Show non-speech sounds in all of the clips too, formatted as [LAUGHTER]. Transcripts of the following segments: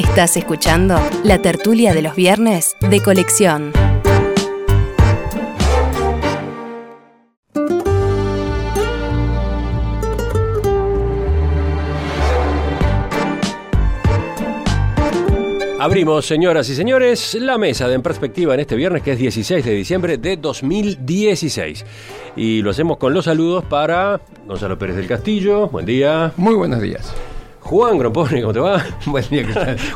Estás escuchando la tertulia de los viernes de colección. Abrimos, señoras y señores, la mesa de En Perspectiva en este viernes, que es 16 de diciembre de 2016. Y lo hacemos con los saludos para Gonzalo Pérez del Castillo. Buen día. Muy buenos días. Juan Gromponi, ¿cómo te va? [LAUGHS] Buen día.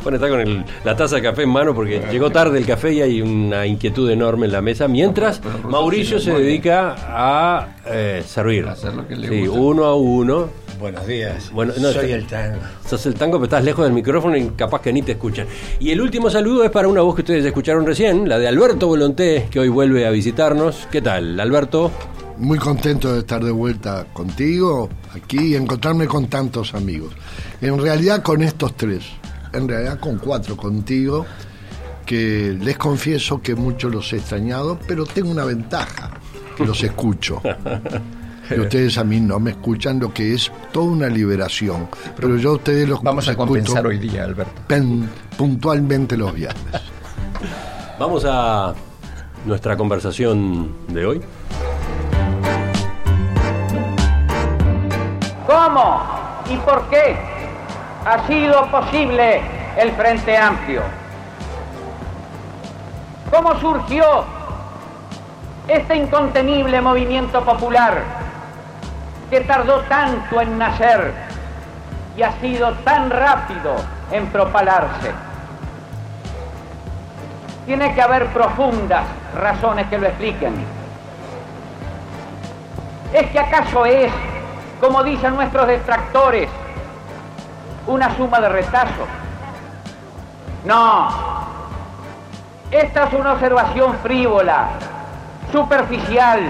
Juan está con el- la taza de café en mano porque llegó tarde el café y hay una inquietud enorme en la mesa. Mientras Pero Mauricio se dedica a eh, servir. A hacer lo que le sí, gusta. uno a uno. Buenos días. Bueno, no, Soy está- el tango. Sos el tango, pero estás lejos del micrófono y capaz que ni te escuchan. Y el último saludo es para una voz que ustedes escucharon recién, la de Alberto Volonté, que hoy vuelve a visitarnos. ¿Qué tal, Alberto? Muy contento de estar de vuelta contigo aquí y encontrarme con tantos amigos. En realidad con estos tres, en realidad con cuatro contigo, que les confieso que mucho los he extrañado, pero tengo una ventaja, que los escucho. Y ustedes a mí no me escuchan, lo que es toda una liberación. Pero yo a ustedes los Vamos a compensar hoy día, Alberto. pen- puntualmente los viernes. Vamos a nuestra conversación de hoy. ¿Cómo y por qué ha sido posible el Frente Amplio? ¿Cómo surgió este incontenible movimiento popular que tardó tanto en nacer y ha sido tan rápido en propalarse? Tiene que haber profundas razones que lo expliquen. ¿Es que acaso es, como dicen nuestros detractores, una suma de retazos? No. Esta es una observación frívola, superficial,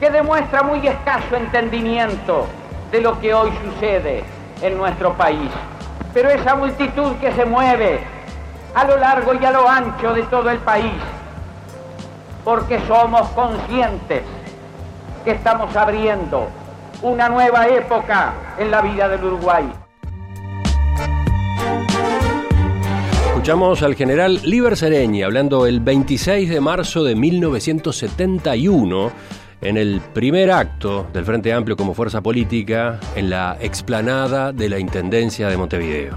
que demuestra muy escaso entendimiento de lo que hoy sucede en nuestro país. Pero esa multitud que se mueve a lo largo y a lo ancho de todo el país, porque somos conscientes que estamos abriendo una nueva época en la vida del Uruguay. Escuchamos al general Liber Sereñi hablando el 26 de marzo de 1971 en el primer acto del Frente Amplio como fuerza política en la explanada de la Intendencia de Montevideo.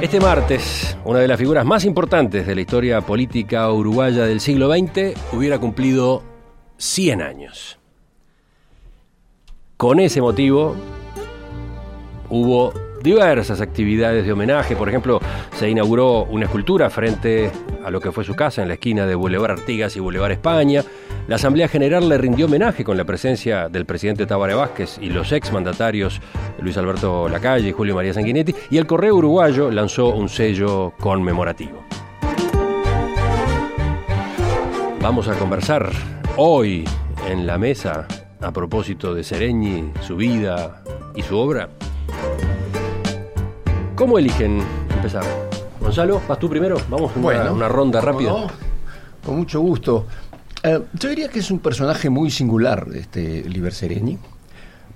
Este martes, una de las figuras más importantes de la historia política uruguaya del siglo XX hubiera cumplido 100 años. Con ese motivo, hubo diversas actividades de homenaje. Por ejemplo, se inauguró una escultura frente a lo que fue su casa en la esquina de Boulevard Artigas y Boulevard España. La Asamblea General le rindió homenaje con la presencia del presidente Tabaré Vázquez y los ex mandatarios Luis Alberto Lacalle y Julio María Sanguinetti. Y el Correo Uruguayo lanzó un sello conmemorativo. Vamos a conversar hoy en la mesa a propósito de Sereñi, su vida y su obra. ¿Cómo eligen empezar? Gonzalo, vas tú primero. Vamos a una, Bueno, una ronda ¿cómo rápida. no? Con mucho gusto. Eh, yo diría que es un personaje muy singular, este Liber Sereñi,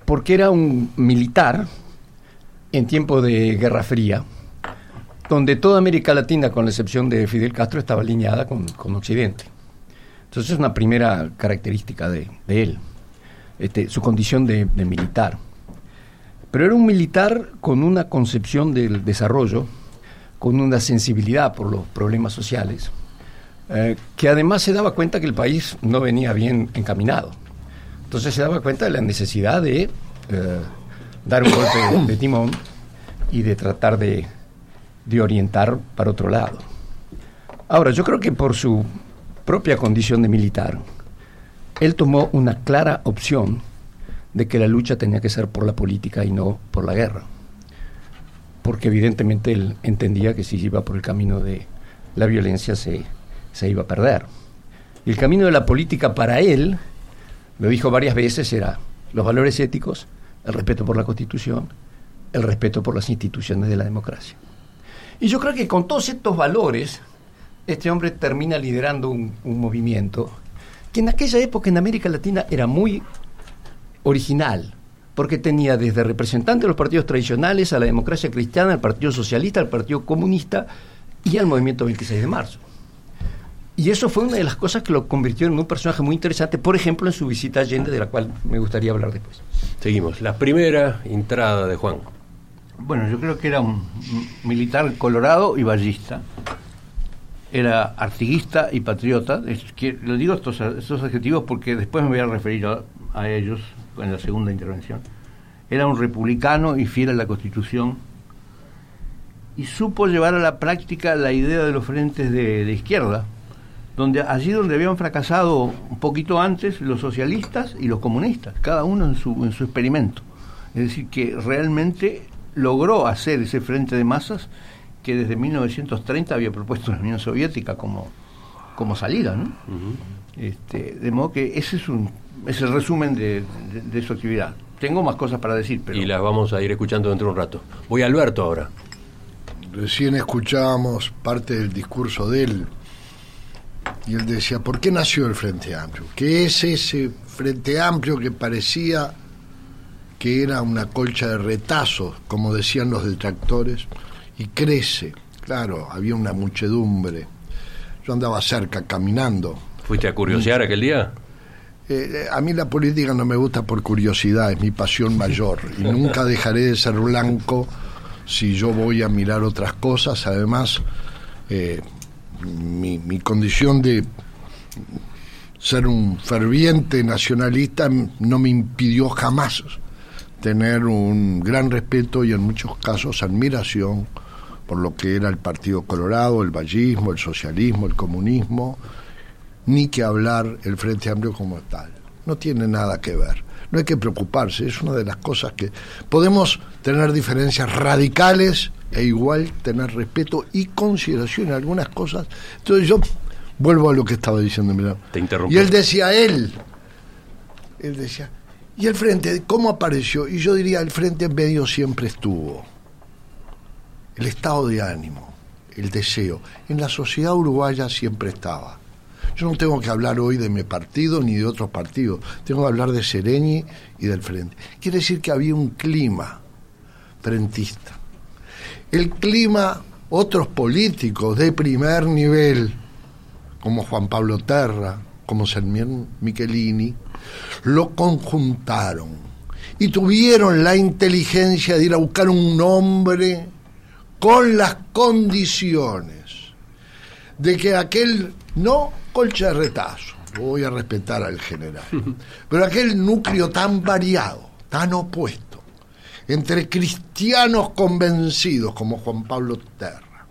porque era un militar en tiempo de Guerra Fría, donde toda América Latina, con la excepción de Fidel Castro, estaba alineada con, con Occidente. Entonces es una primera característica de, de él, este, su condición de, militar. Pero era un militar con una concepción del desarrollo, con una sensibilidad por los problemas sociales, eh, que además se daba cuenta que el país no venía bien encaminado. Entonces se daba cuenta de la necesidad de eh, dar un golpe de, timón y de tratar de orientar para otro lado. Ahora, yo creo que por su propia condición de militar, él tomó una clara opción de que la lucha tenía que ser por la política y no por la guerra. Porque evidentemente él entendía que si iba por el camino de la violencia se, se iba a perder. Y el camino de la política para él, lo dijo varias veces, era los valores éticos, el respeto por la Constitución, el respeto por las instituciones de la democracia. Y yo creo que con todos estos valores, este hombre termina liderando un, un movimiento que en aquella época en América Latina era muy original, porque tenía desde representantes de los partidos tradicionales a la democracia cristiana, al Partido Socialista, al Partido Comunista y al movimiento 26 de marzo. Y eso fue una de las cosas que lo convirtió en un personaje muy interesante, por ejemplo, en su visita a Allende, de la cual me gustaría hablar después. Seguimos. La primera entrada de Juan. Bueno, yo creo que era un militar colorado y ballista. Era artiguista y patriota. Es que, lo digo estos, estos adjetivos porque después me voy a referir a, a ellos en la segunda intervención. Era un republicano y fiel a la Constitución y supo llevar a la práctica la idea de los frentes de, de izquierda, donde allí donde habían fracasado un poquito antes los socialistas y los comunistas, cada uno en su, en su experimento. Es decir, que realmente logró hacer ese frente de masas que desde 1930 había propuesto la Unión Soviética como, como salida. ¿no? este, de modo que ese es, un, es el resumen de, de, de su actividad. Tengo más cosas para decir, pero... Y las vamos a ir escuchando dentro de un rato. Voy a Alberto ahora. Recién escuchábamos parte del discurso de él y él decía, ¿por qué nació el Frente Amplio? ¿Qué es ese Frente Amplio que parecía que era una colcha de retazos, como decían los detractores, y crece? Claro, había una muchedumbre. Yo andaba cerca caminando. ¿Fuiste a curiosear aquel día? Eh, a mí la política no me gusta por curiosidad, es mi pasión mayor. Y nunca dejaré de ser blanco si yo voy a mirar otras cosas. Además, eh, mi, mi, condición de ser un ferviente nacionalista no me impidió jamás tener un gran respeto y en muchos casos admiración por lo que era el Partido Colorado, el vallismo, el socialismo, el comunismo, ni que hablar el Frente Amplio como tal. No tiene nada que ver. No hay que preocuparse, es una de las cosas que podemos tener diferencias radicales e igual tener respeto y consideración en algunas cosas. Entonces yo vuelvo a lo que estaba diciendo. Mirá. Te interrumpí. Y él decía, él, él decía, ¿y el frente cómo apareció? Y yo diría, el frente en medio siempre estuvo. El estado de ánimo, el deseo, en la sociedad uruguaya siempre estaba. Yo no tengo que hablar hoy de mi partido ni de otros partidos, tengo que hablar de Sereñi y del frente. Quiere decir que había un clima frentista el clima, otros políticos de primer nivel, como Juan Pablo Terra, como Sermión Michelini, lo conjuntaron y tuvieron la inteligencia de ir a buscar un nombre con las condiciones de que aquel, no colcha de retazo, voy a respetar al general, [LAUGHS] pero aquel núcleo tan variado, tan opuesto, entre cristianos convencidos como Juan Pablo Terra,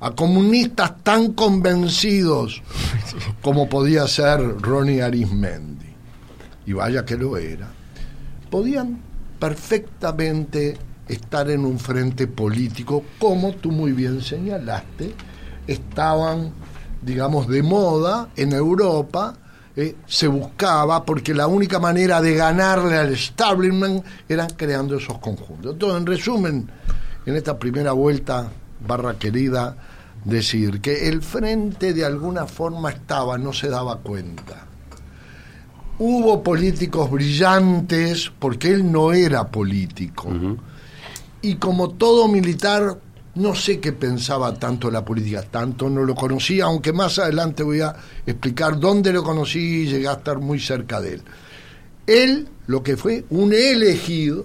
a comunistas tan convencidos [LAUGHS] como podía ser Ronnie Arismendi, y vaya que lo era, podían perfectamente estar en un frente político, como tú muy bien señalaste, estaban, digamos, de moda en Europa, eh, se buscaba, porque la única manera de ganarle al establishment era creando esos conjuntos. Entonces, en resumen, en esta primera vuelta, barra querida, decir que el frente de alguna forma estaba, no se daba cuenta. Hubo políticos brillantes, porque él no era político. Y como todo militar, no sé qué pensaba tanto la política, tanto no lo conocía, aunque más adelante voy a explicar dónde lo conocí y llegué a estar muy cerca de él. Él, lo que fue un elegido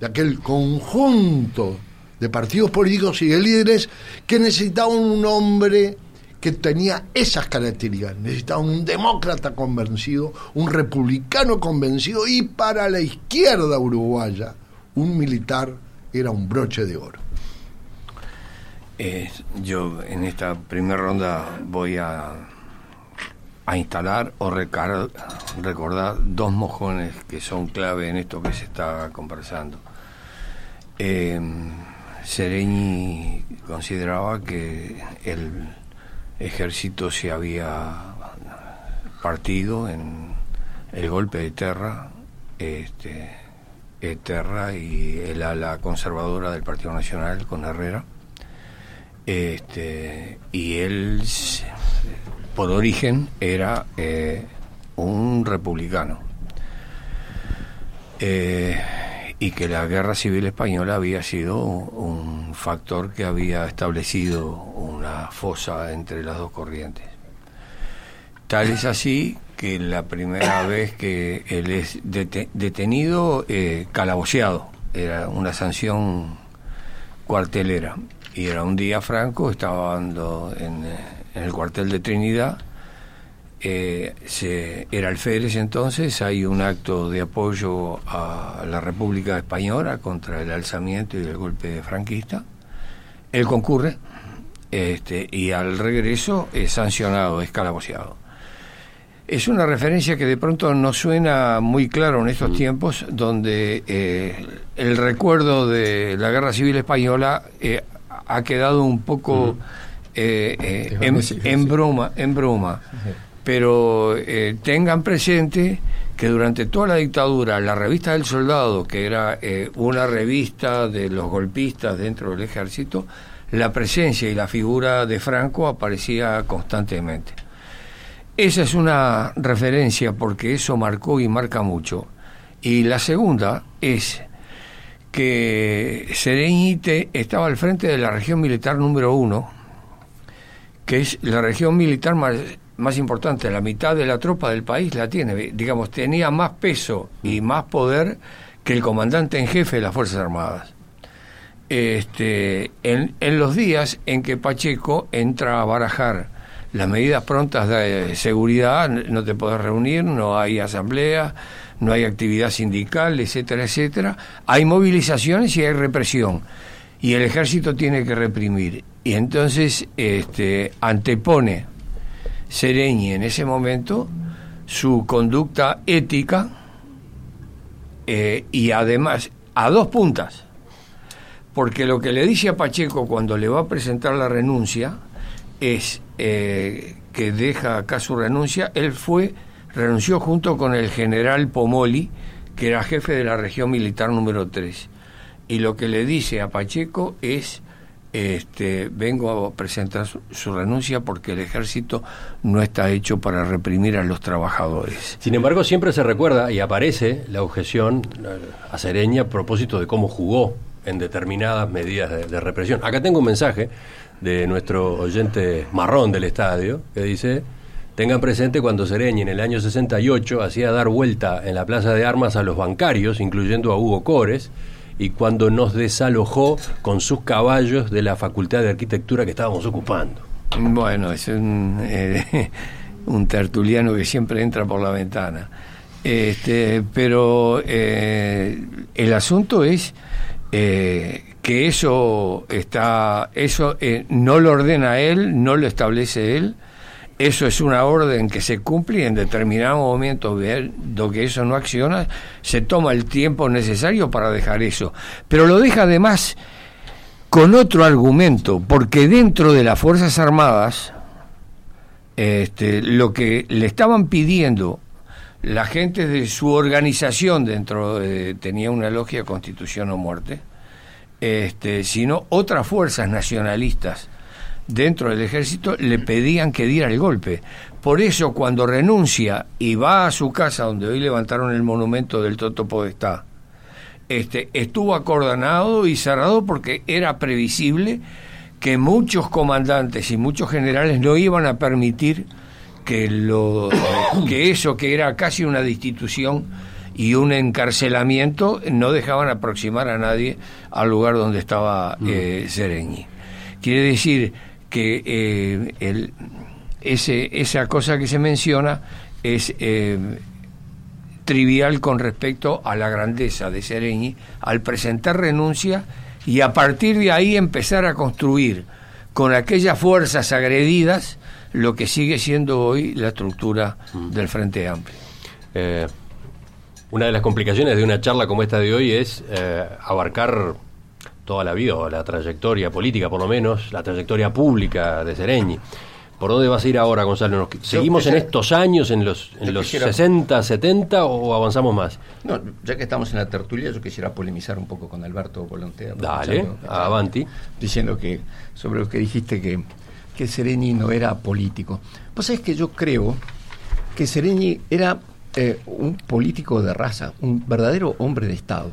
de aquel conjunto de partidos políticos y de líderes que necesitaban un hombre que tenía esas características. Necesitaban un demócrata convencido, un republicano convencido y para la izquierda uruguaya un militar era un broche de oro. Eh, yo en esta primera ronda voy a, instalar o recar, recordar dos mojones que son clave en esto que se está conversando. Eh, Sereñi consideraba que el ejército se había partido en el golpe de Terra, este, Terra y el ala conservadora del Partido Nacional con Herrera este, y él, por origen, era eh, un republicano. eh, y que la guerra civil española había sido un factor que había establecido una fosa entre las dos corrientes. Tal es así que la primera [COUGHS] vez que él es dete- detenido, eh, calaboceado, era una sanción cuartelera. Y era un día franco, estaba ando en, eh, en el cuartel de Trinidad, eh, se, era alférez entonces, hay un acto de apoyo a la República Española contra el alzamiento y el golpe franquista. Él concurre este, y al regreso es sancionado, es calaboceado. Es una referencia que de pronto no suena muy claro en estos tiempos, donde eh, el recuerdo de la Guerra Civil Española eh, ha quedado un poco eh, eh, en, en broma, en broma. Pero eh, tengan presente que durante toda la dictadura la revista del soldado, que era eh, una revista de los golpistas dentro del ejército, la presencia y la figura de Franco aparecía constantemente. Esa es una referencia porque eso marcó y marca mucho. Y la segunda es que Sereñite estaba al frente de la región militar número uno, que es la región militar más, más importante, la mitad de la tropa del país la tiene, digamos, tenía más peso y más poder que el comandante en jefe de las Fuerzas Armadas. Este, en, en los días en que Pacheco entra a barajar las medidas prontas de seguridad, no te podés reunir, no hay asamblea, no hay actividad sindical, etcétera, etcétera, hay movilizaciones y hay represión y el ejército tiene que reprimir. Y entonces este, antepone Sereñi en ese momento su conducta ética eh, y además a dos puntas. Porque lo que le dice a Pacheco cuando le va a presentar la renuncia es eh, que deja acá su renuncia. Él fue, renunció junto con el general Pomoli, que era jefe de la región militar número 3 y lo que le dice a Pacheco es este vengo a presentar su, renuncia porque el ejército no está hecho para reprimir a los trabajadores. Sin embargo, siempre se recuerda y aparece la objeción a Sereña a propósito de cómo jugó en determinadas medidas de, de represión. Acá tengo un mensaje de nuestro oyente marrón del estadio que dice Tengan presente cuando Sereñi en el año 68 hacía dar vuelta en la plaza de armas a los bancarios, incluyendo a Hugo Cores, y cuando nos desalojó con sus caballos de la Facultad de Arquitectura que estábamos ocupando. Bueno, es un, eh, [LAUGHS] un tertuliano que siempre entra por la ventana. Este, pero eh, el asunto es eh, que eso está, eso eh, no lo ordena él, no lo establece él. Eso es una orden que se cumple y en determinado momento viendo que eso no acciona, se toma el tiempo necesario para dejar eso. Pero lo deja además con otro argumento, porque dentro de las Fuerzas Armadas, este, lo que le estaban pidiendo la gente de su organización dentro de, tenía una logia Constitución o Muerte, este, sino otras fuerzas nacionalistas dentro del ejército le pedían que diera el golpe. Por eso cuando renuncia y va a su casa donde hoy levantaron el monumento del Toto Podestá, este, estuvo acordonado y cerrado porque era previsible que muchos comandantes y muchos generales no iban a permitir que, lo, que eso que era casi una destitución y un encarcelamiento no dejaban aproximar a nadie al lugar donde estaba eh, Sereñi. Quiere decir que eh, el, ese, esa cosa que se menciona es eh, trivial con respecto a la grandeza de Sereñi al presentar renuncia y a partir de ahí empezar a construir con aquellas fuerzas agredidas lo que sigue siendo hoy la estructura mm. del Frente Amplio. Eh, una de las complicaciones de una charla como esta de hoy es eh, abarcar toda la vida, o la trayectoria política por lo menos, la trayectoria pública de Sereñi. ¿Por dónde vas a ir ahora, Gonzalo? ¿Seguimos en estos años, en los, en los quisiera... 60, 70 o avanzamos más? No, ya que estamos en la tertulia, yo quisiera polemizar un poco con Alberto Volontea. Dale, avanti. Diciendo que, sobre lo que dijiste, que, que Sereñi no era político. Pues es que yo creo que Sereñi era eh, un político de raza, un verdadero hombre de Estado.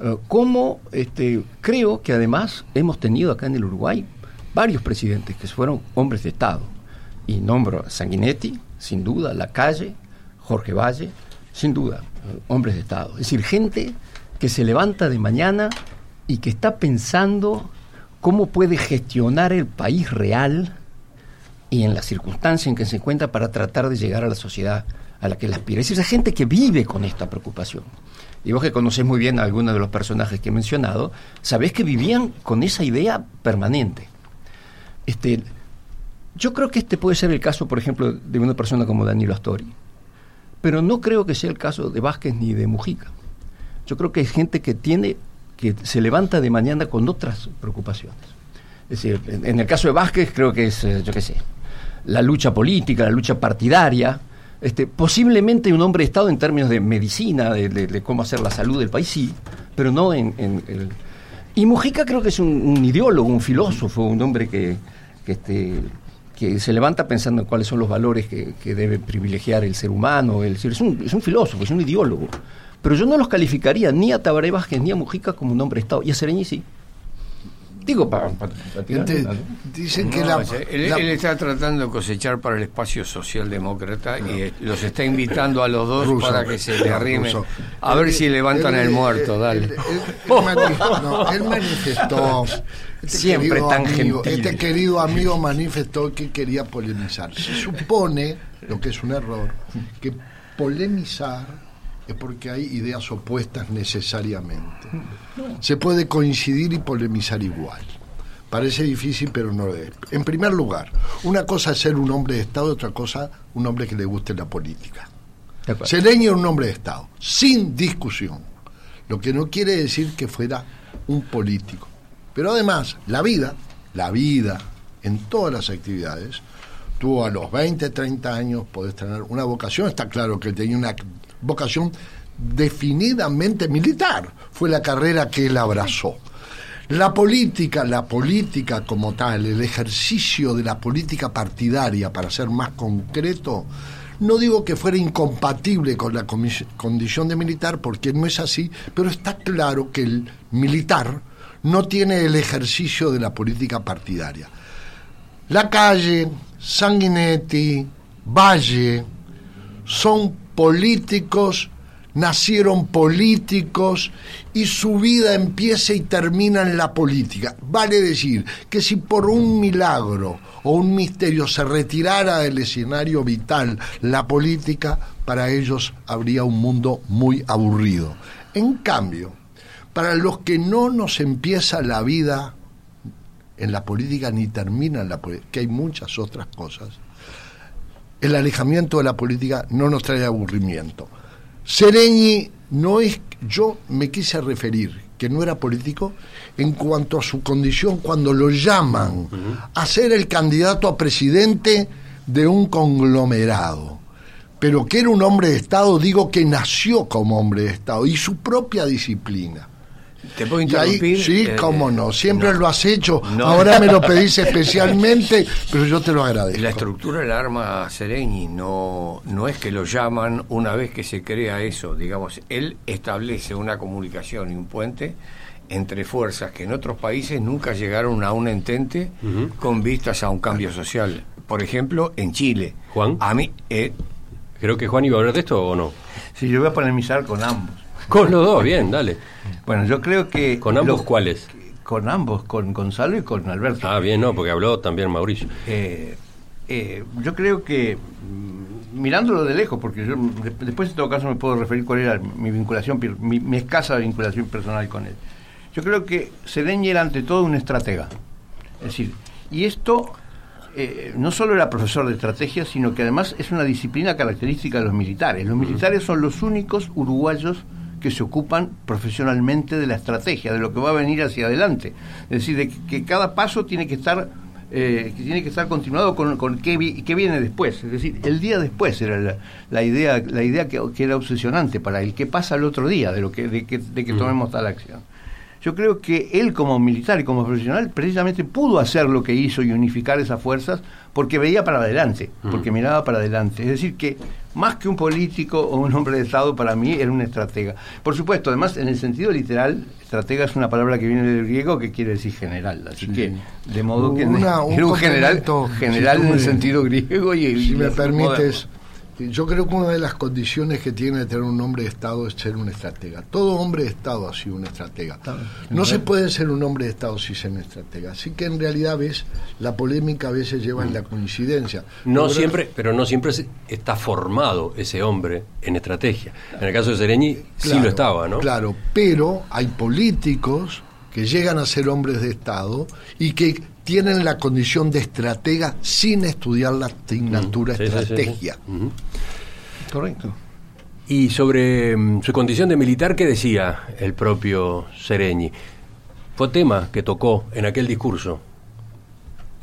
Eh, como este, creo que además hemos tenido acá en el Uruguay varios presidentes que fueron hombres de Estado. Y nombro a Sanguinetti, sin duda, La Calle, Jorge Valle, sin duda, eh, hombres de Estado. Es decir, gente que se levanta de mañana y que está pensando cómo puede gestionar el país real y en la circunstancia en que se encuentra para tratar de llegar a la sociedad a la que él aspira. Es decir, esa gente que vive con esta preocupación. Y vos que conocés muy bien a algunos de los personajes que he mencionado, sabés que vivían con esa idea permanente. Este, yo creo que este puede ser el caso, por ejemplo, de una persona como Danilo Astori. Pero no creo que sea el caso de Vázquez ni de Mujica. Yo creo que hay gente que tiene, que se levanta de mañana con otras preocupaciones. Es decir, en el caso de Vázquez creo que es, eh, yo qué sé, la lucha política, la lucha partidaria, este, posiblemente un hombre de Estado en términos de medicina, de, cómo hacer la salud del país, sí, pero no en, el... Y Mujica creo que es un, ideólogo, un filósofo, un hombre que, que, este, que se levanta pensando en cuáles son los valores que, debe privilegiar el ser humano. El, es, un, es un filósofo, es un ideólogo. Pero yo no los calificaría ni a Tabaré Vázquez ni a Mujica como un hombre de Estado. Y a Sereñi sí. Digo, para, Dicen que él, está tratando de cosechar para el espacio socialdemócrata y los está invitando a los dos para que se le arrimen. A ver si levantan el muerto, dale. [LAUGHS] Él, manifestó. Este Siempre tan amigo, Este querido amigo manifestó que quería polemizar. Se supone, lo que es un error, que polemizar es porque hay ideas opuestas necesariamente. Se puede coincidir y polemizar igual. Parece difícil, pero no lo es. En primer lugar, una cosa es ser un hombre de Estado, otra cosa un hombre que le guste la política. Seleño era un hombre de Estado, sin discusión. Lo que no quiere decir que fuera un político. Pero además, la vida, la vida, en todas las actividades, tú a los 20, 30 años podés tener una vocación, está claro que tenía una vocación definidamente militar. Fue la carrera que él abrazó. La política, la política como tal, el ejercicio de la política partidaria, para ser más concreto, no digo que fuera incompatible con la condición de militar, porque no es así, pero está claro que el militar no tiene el ejercicio de la política partidaria. La calle, Sanguinetti, Valle, son políticos, nacieron políticos y su vida empieza y termina en la política. Vale decir que si por un milagro o un misterio se retirara del escenario vital la política, para ellos habría un mundo muy aburrido. En cambio, para los que no nos empieza la vida en la política ni termina en la política, que hay muchas otras cosas, el alejamiento de la política no nos trae aburrimiento. Sereñi no es, yo me quise referir que no era político en cuanto a su condición cuando lo llaman a ser el candidato a presidente de un conglomerado. Pero que era un hombre de Estado, digo que nació como hombre de Estado y su propia disciplina. ¿Te puedo interrumpir? sí, eh, cómo no. Siempre lo has hecho. Ahora me lo [LAUGHS] pedís especialmente, pero yo te lo agradezco. La estructura del arma Sereñi no, no es que lo llaman una vez que se crea eso. Digamos, él establece una comunicación y un puente entre fuerzas que en otros países nunca llegaron a un entente con vistas a un cambio social. Por ejemplo, en Chile. Juan. A mí. Eh, Creo que Juan iba a hablar de esto o no. Sí, yo voy a polemizar con ambos. Con los dos, bien, dale. Bueno, yo creo que... ¿Con ambos cuáles? Con ambos, con Gonzalo y con Alberto. Ah, bien, no, porque habló también Mauricio. Eh, eh, yo creo que, mm, mirándolo de lejos, porque yo después en todo caso me puedo referir cuál era mi vinculación, mi, escasa vinculación personal con él. Yo creo que Sedeñi era ante todo un estratega. Es decir, y esto eh, no solo era profesor de estrategia, sino que además es una disciplina característica de los militares. Los militares son los únicos uruguayos que se ocupan profesionalmente de la estrategia, de lo que va a venir hacia adelante. Es decir, de que, cada paso tiene que estar eh, que tiene que estar continuado con, con qué, viene después. Es decir, el día después era la, idea, la idea que, era obsesionante para el que pasa el otro día de, lo que, de que, de que tomemos tal acción. yo creo que él como militar y como profesional precisamente pudo hacer lo que hizo y unificar esas fuerzas porque veía para adelante, porque miraba para adelante. Es decir, que más que un político o un hombre de Estado, para mí era un estratega. Por supuesto, además, en el sentido literal, estratega es una palabra que viene del griego que quiere decir general. Así que, de modo que Una- un [LAUGHS] era un general, general si en el sentido griego y Si y me moderno. Yo creo que una de las condiciones que tiene de tener un hombre de Estado es ser un estratega. Todo hombre de Estado ha sido un estratega. No se puede ser un hombre de Estado sin ser un estratega. Así que en realidad ves, la polémica a veces lleva en la coincidencia. No siempre, pero no siempre se- está formado ese hombre en estrategia. En el caso de Sereñi sí Claro, lo estaba, ¿no? Claro, pero hay políticos que llegan a ser hombres de Estado y que tienen la condición de estratega sin estudiar la asignatura Mm, Sí, sí, sí, sí. estrategia. Ujú. Correcto. Y sobre mm, su condición de militar, ¿qué decía el propio Sereñi? Fue tema que tocó en aquel discurso,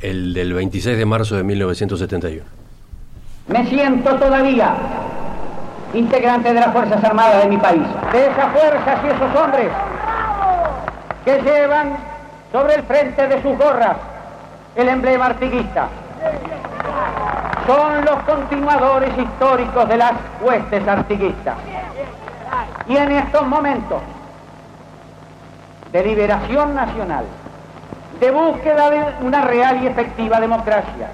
el del 26 de marzo de 1971. Me siento todavía integrante de las Fuerzas Armadas de mi país, de esas fuerzas y esos hombres que llevan sobre el frente de sus gorras el emblema artiguista. Son los continuadores históricos de las huestes artiguistas. Y en estos momentos de liberación nacional, de búsqueda de una real y efectiva democracia,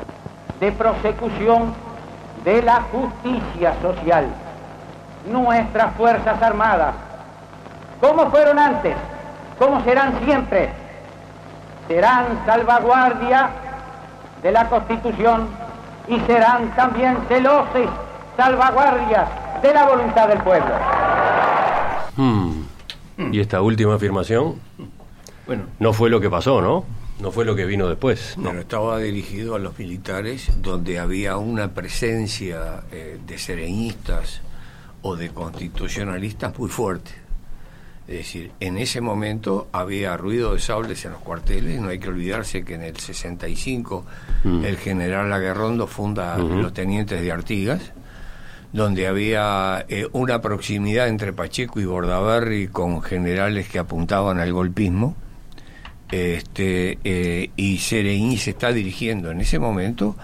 de prosecución de la justicia social. Nuestras Fuerzas Armadas, como fueron antes, como serán siempre, serán salvaguardia de la Constitución y serán también celosas salvaguardias de la voluntad del pueblo. Hmm. Y esta última afirmación Bueno, no fue lo que pasó, ¿no? No fue lo que vino después. No. Pero estaba dirigido a los militares donde había una presencia eh, de sereñistas o de constitucionalistas muy fuerte. Es decir, en ese momento había ruido de sables en los cuarteles, no hay que olvidarse que en el 65 el general Aguerrondo funda los tenientes de Artigas, donde había eh, una proximidad entre Pacheco y Bordaberry con generales que apuntaban al golpismo. Este, eh, y Sereñi se está dirigiendo en ese momento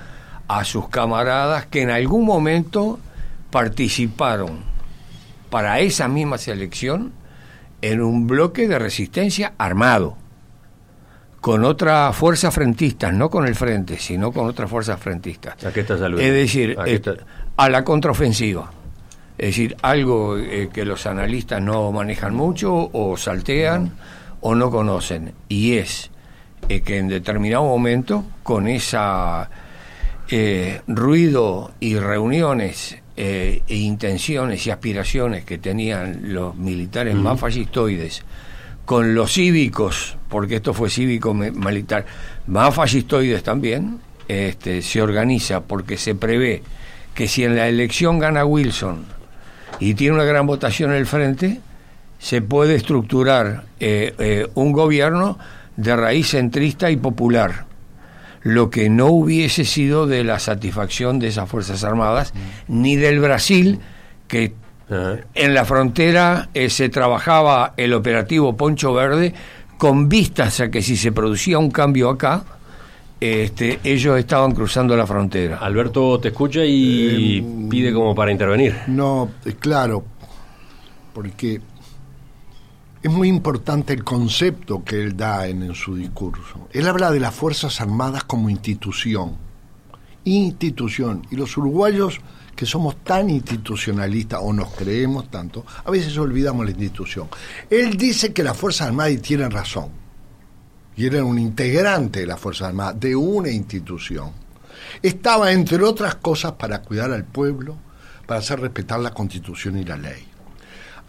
a sus camaradas que en algún momento participaron para esa misma selección en un bloque de resistencia armado con otras fuerzas frentistas, no con el frente, sino con otras fuerzas frentistas. ¿A qué estás aludiendo? Es decir, ¿A qué eh, está- a la contraofensiva. Es decir, algo eh, que los analistas no manejan mucho o saltean o no conocen. Y es eh, que en determinado momento, con esa eh, ruido y reuniones eh, e intenciones y aspiraciones que tenían los militares más fascistoides con los cívicos, porque esto fue cívico militar, más fascistoides también, este, se organiza porque se prevé que si en la elección gana Wilson y tiene una gran votación en el frente, se puede estructurar eh, eh, un gobierno de raíz centrista y popular, lo que no hubiese sido de la satisfacción de esas Fuerzas Armadas, ni del Brasil, que Ajá. en la frontera eh, se trabajaba el operativo Poncho Verde con vistas a que si se producía un cambio acá, este, ellos estaban cruzando la frontera. Alberto te escucha y Eh, pide como para intervenir. No, eh, claro, porque es muy importante el concepto que él da en, su discurso. Él habla de las Fuerzas Armadas como institución. Institución. Y los uruguayos que somos tan institucionalistas o nos creemos tanto, a veces olvidamos la institución. Él dice que las Fuerzas Armadas, tienen razón, y era un integrante de las Fuerzas Armadas, de una institución. Estaba, entre otras cosas, para cuidar al pueblo, para hacer respetar la Constitución y la ley.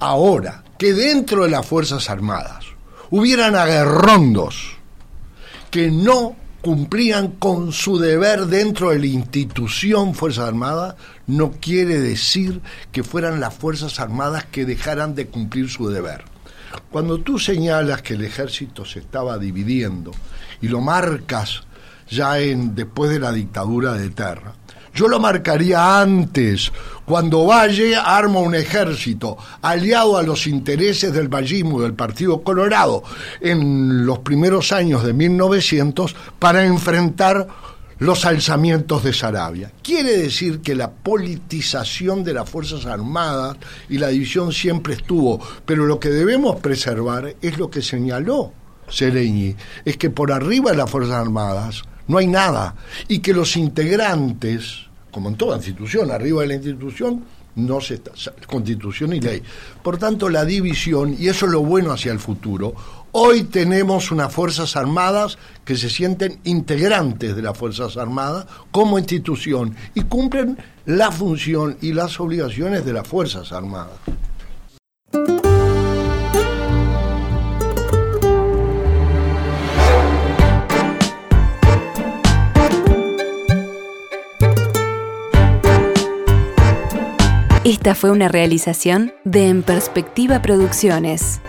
Ahora, que dentro de las Fuerzas Armadas hubieran aguerrondos que no cumplían con su deber dentro de la institución Fuerzas Armadas, no quiere decir que fueran las Fuerzas Armadas que dejaran de cumplir su deber. Cuando tú señalas que el ejército se estaba dividiendo y lo marcas ya en después de la dictadura de Terra, Yo lo marcaría antes, cuando Valle arma un ejército aliado a los intereses del vallismo del Partido Colorado en los primeros años de 1900 para enfrentar los alzamientos de Sarabia. Quiere decir que la politización de las Fuerzas Armadas y la división siempre estuvo, pero lo que debemos preservar es lo que señaló Sereñi, es que por arriba de las Fuerzas Armadas no hay nada y que los integrantes, como en toda institución, arriba de la institución, no se está, constitución y ley. Por tanto, la división, y eso es lo bueno hacia el futuro, hoy tenemos unas Fuerzas Armadas que se sienten integrantes de las Fuerzas Armadas como institución y cumplen la función y las obligaciones de las Fuerzas Armadas. Esta fue una realización de En Perspectiva Producciones.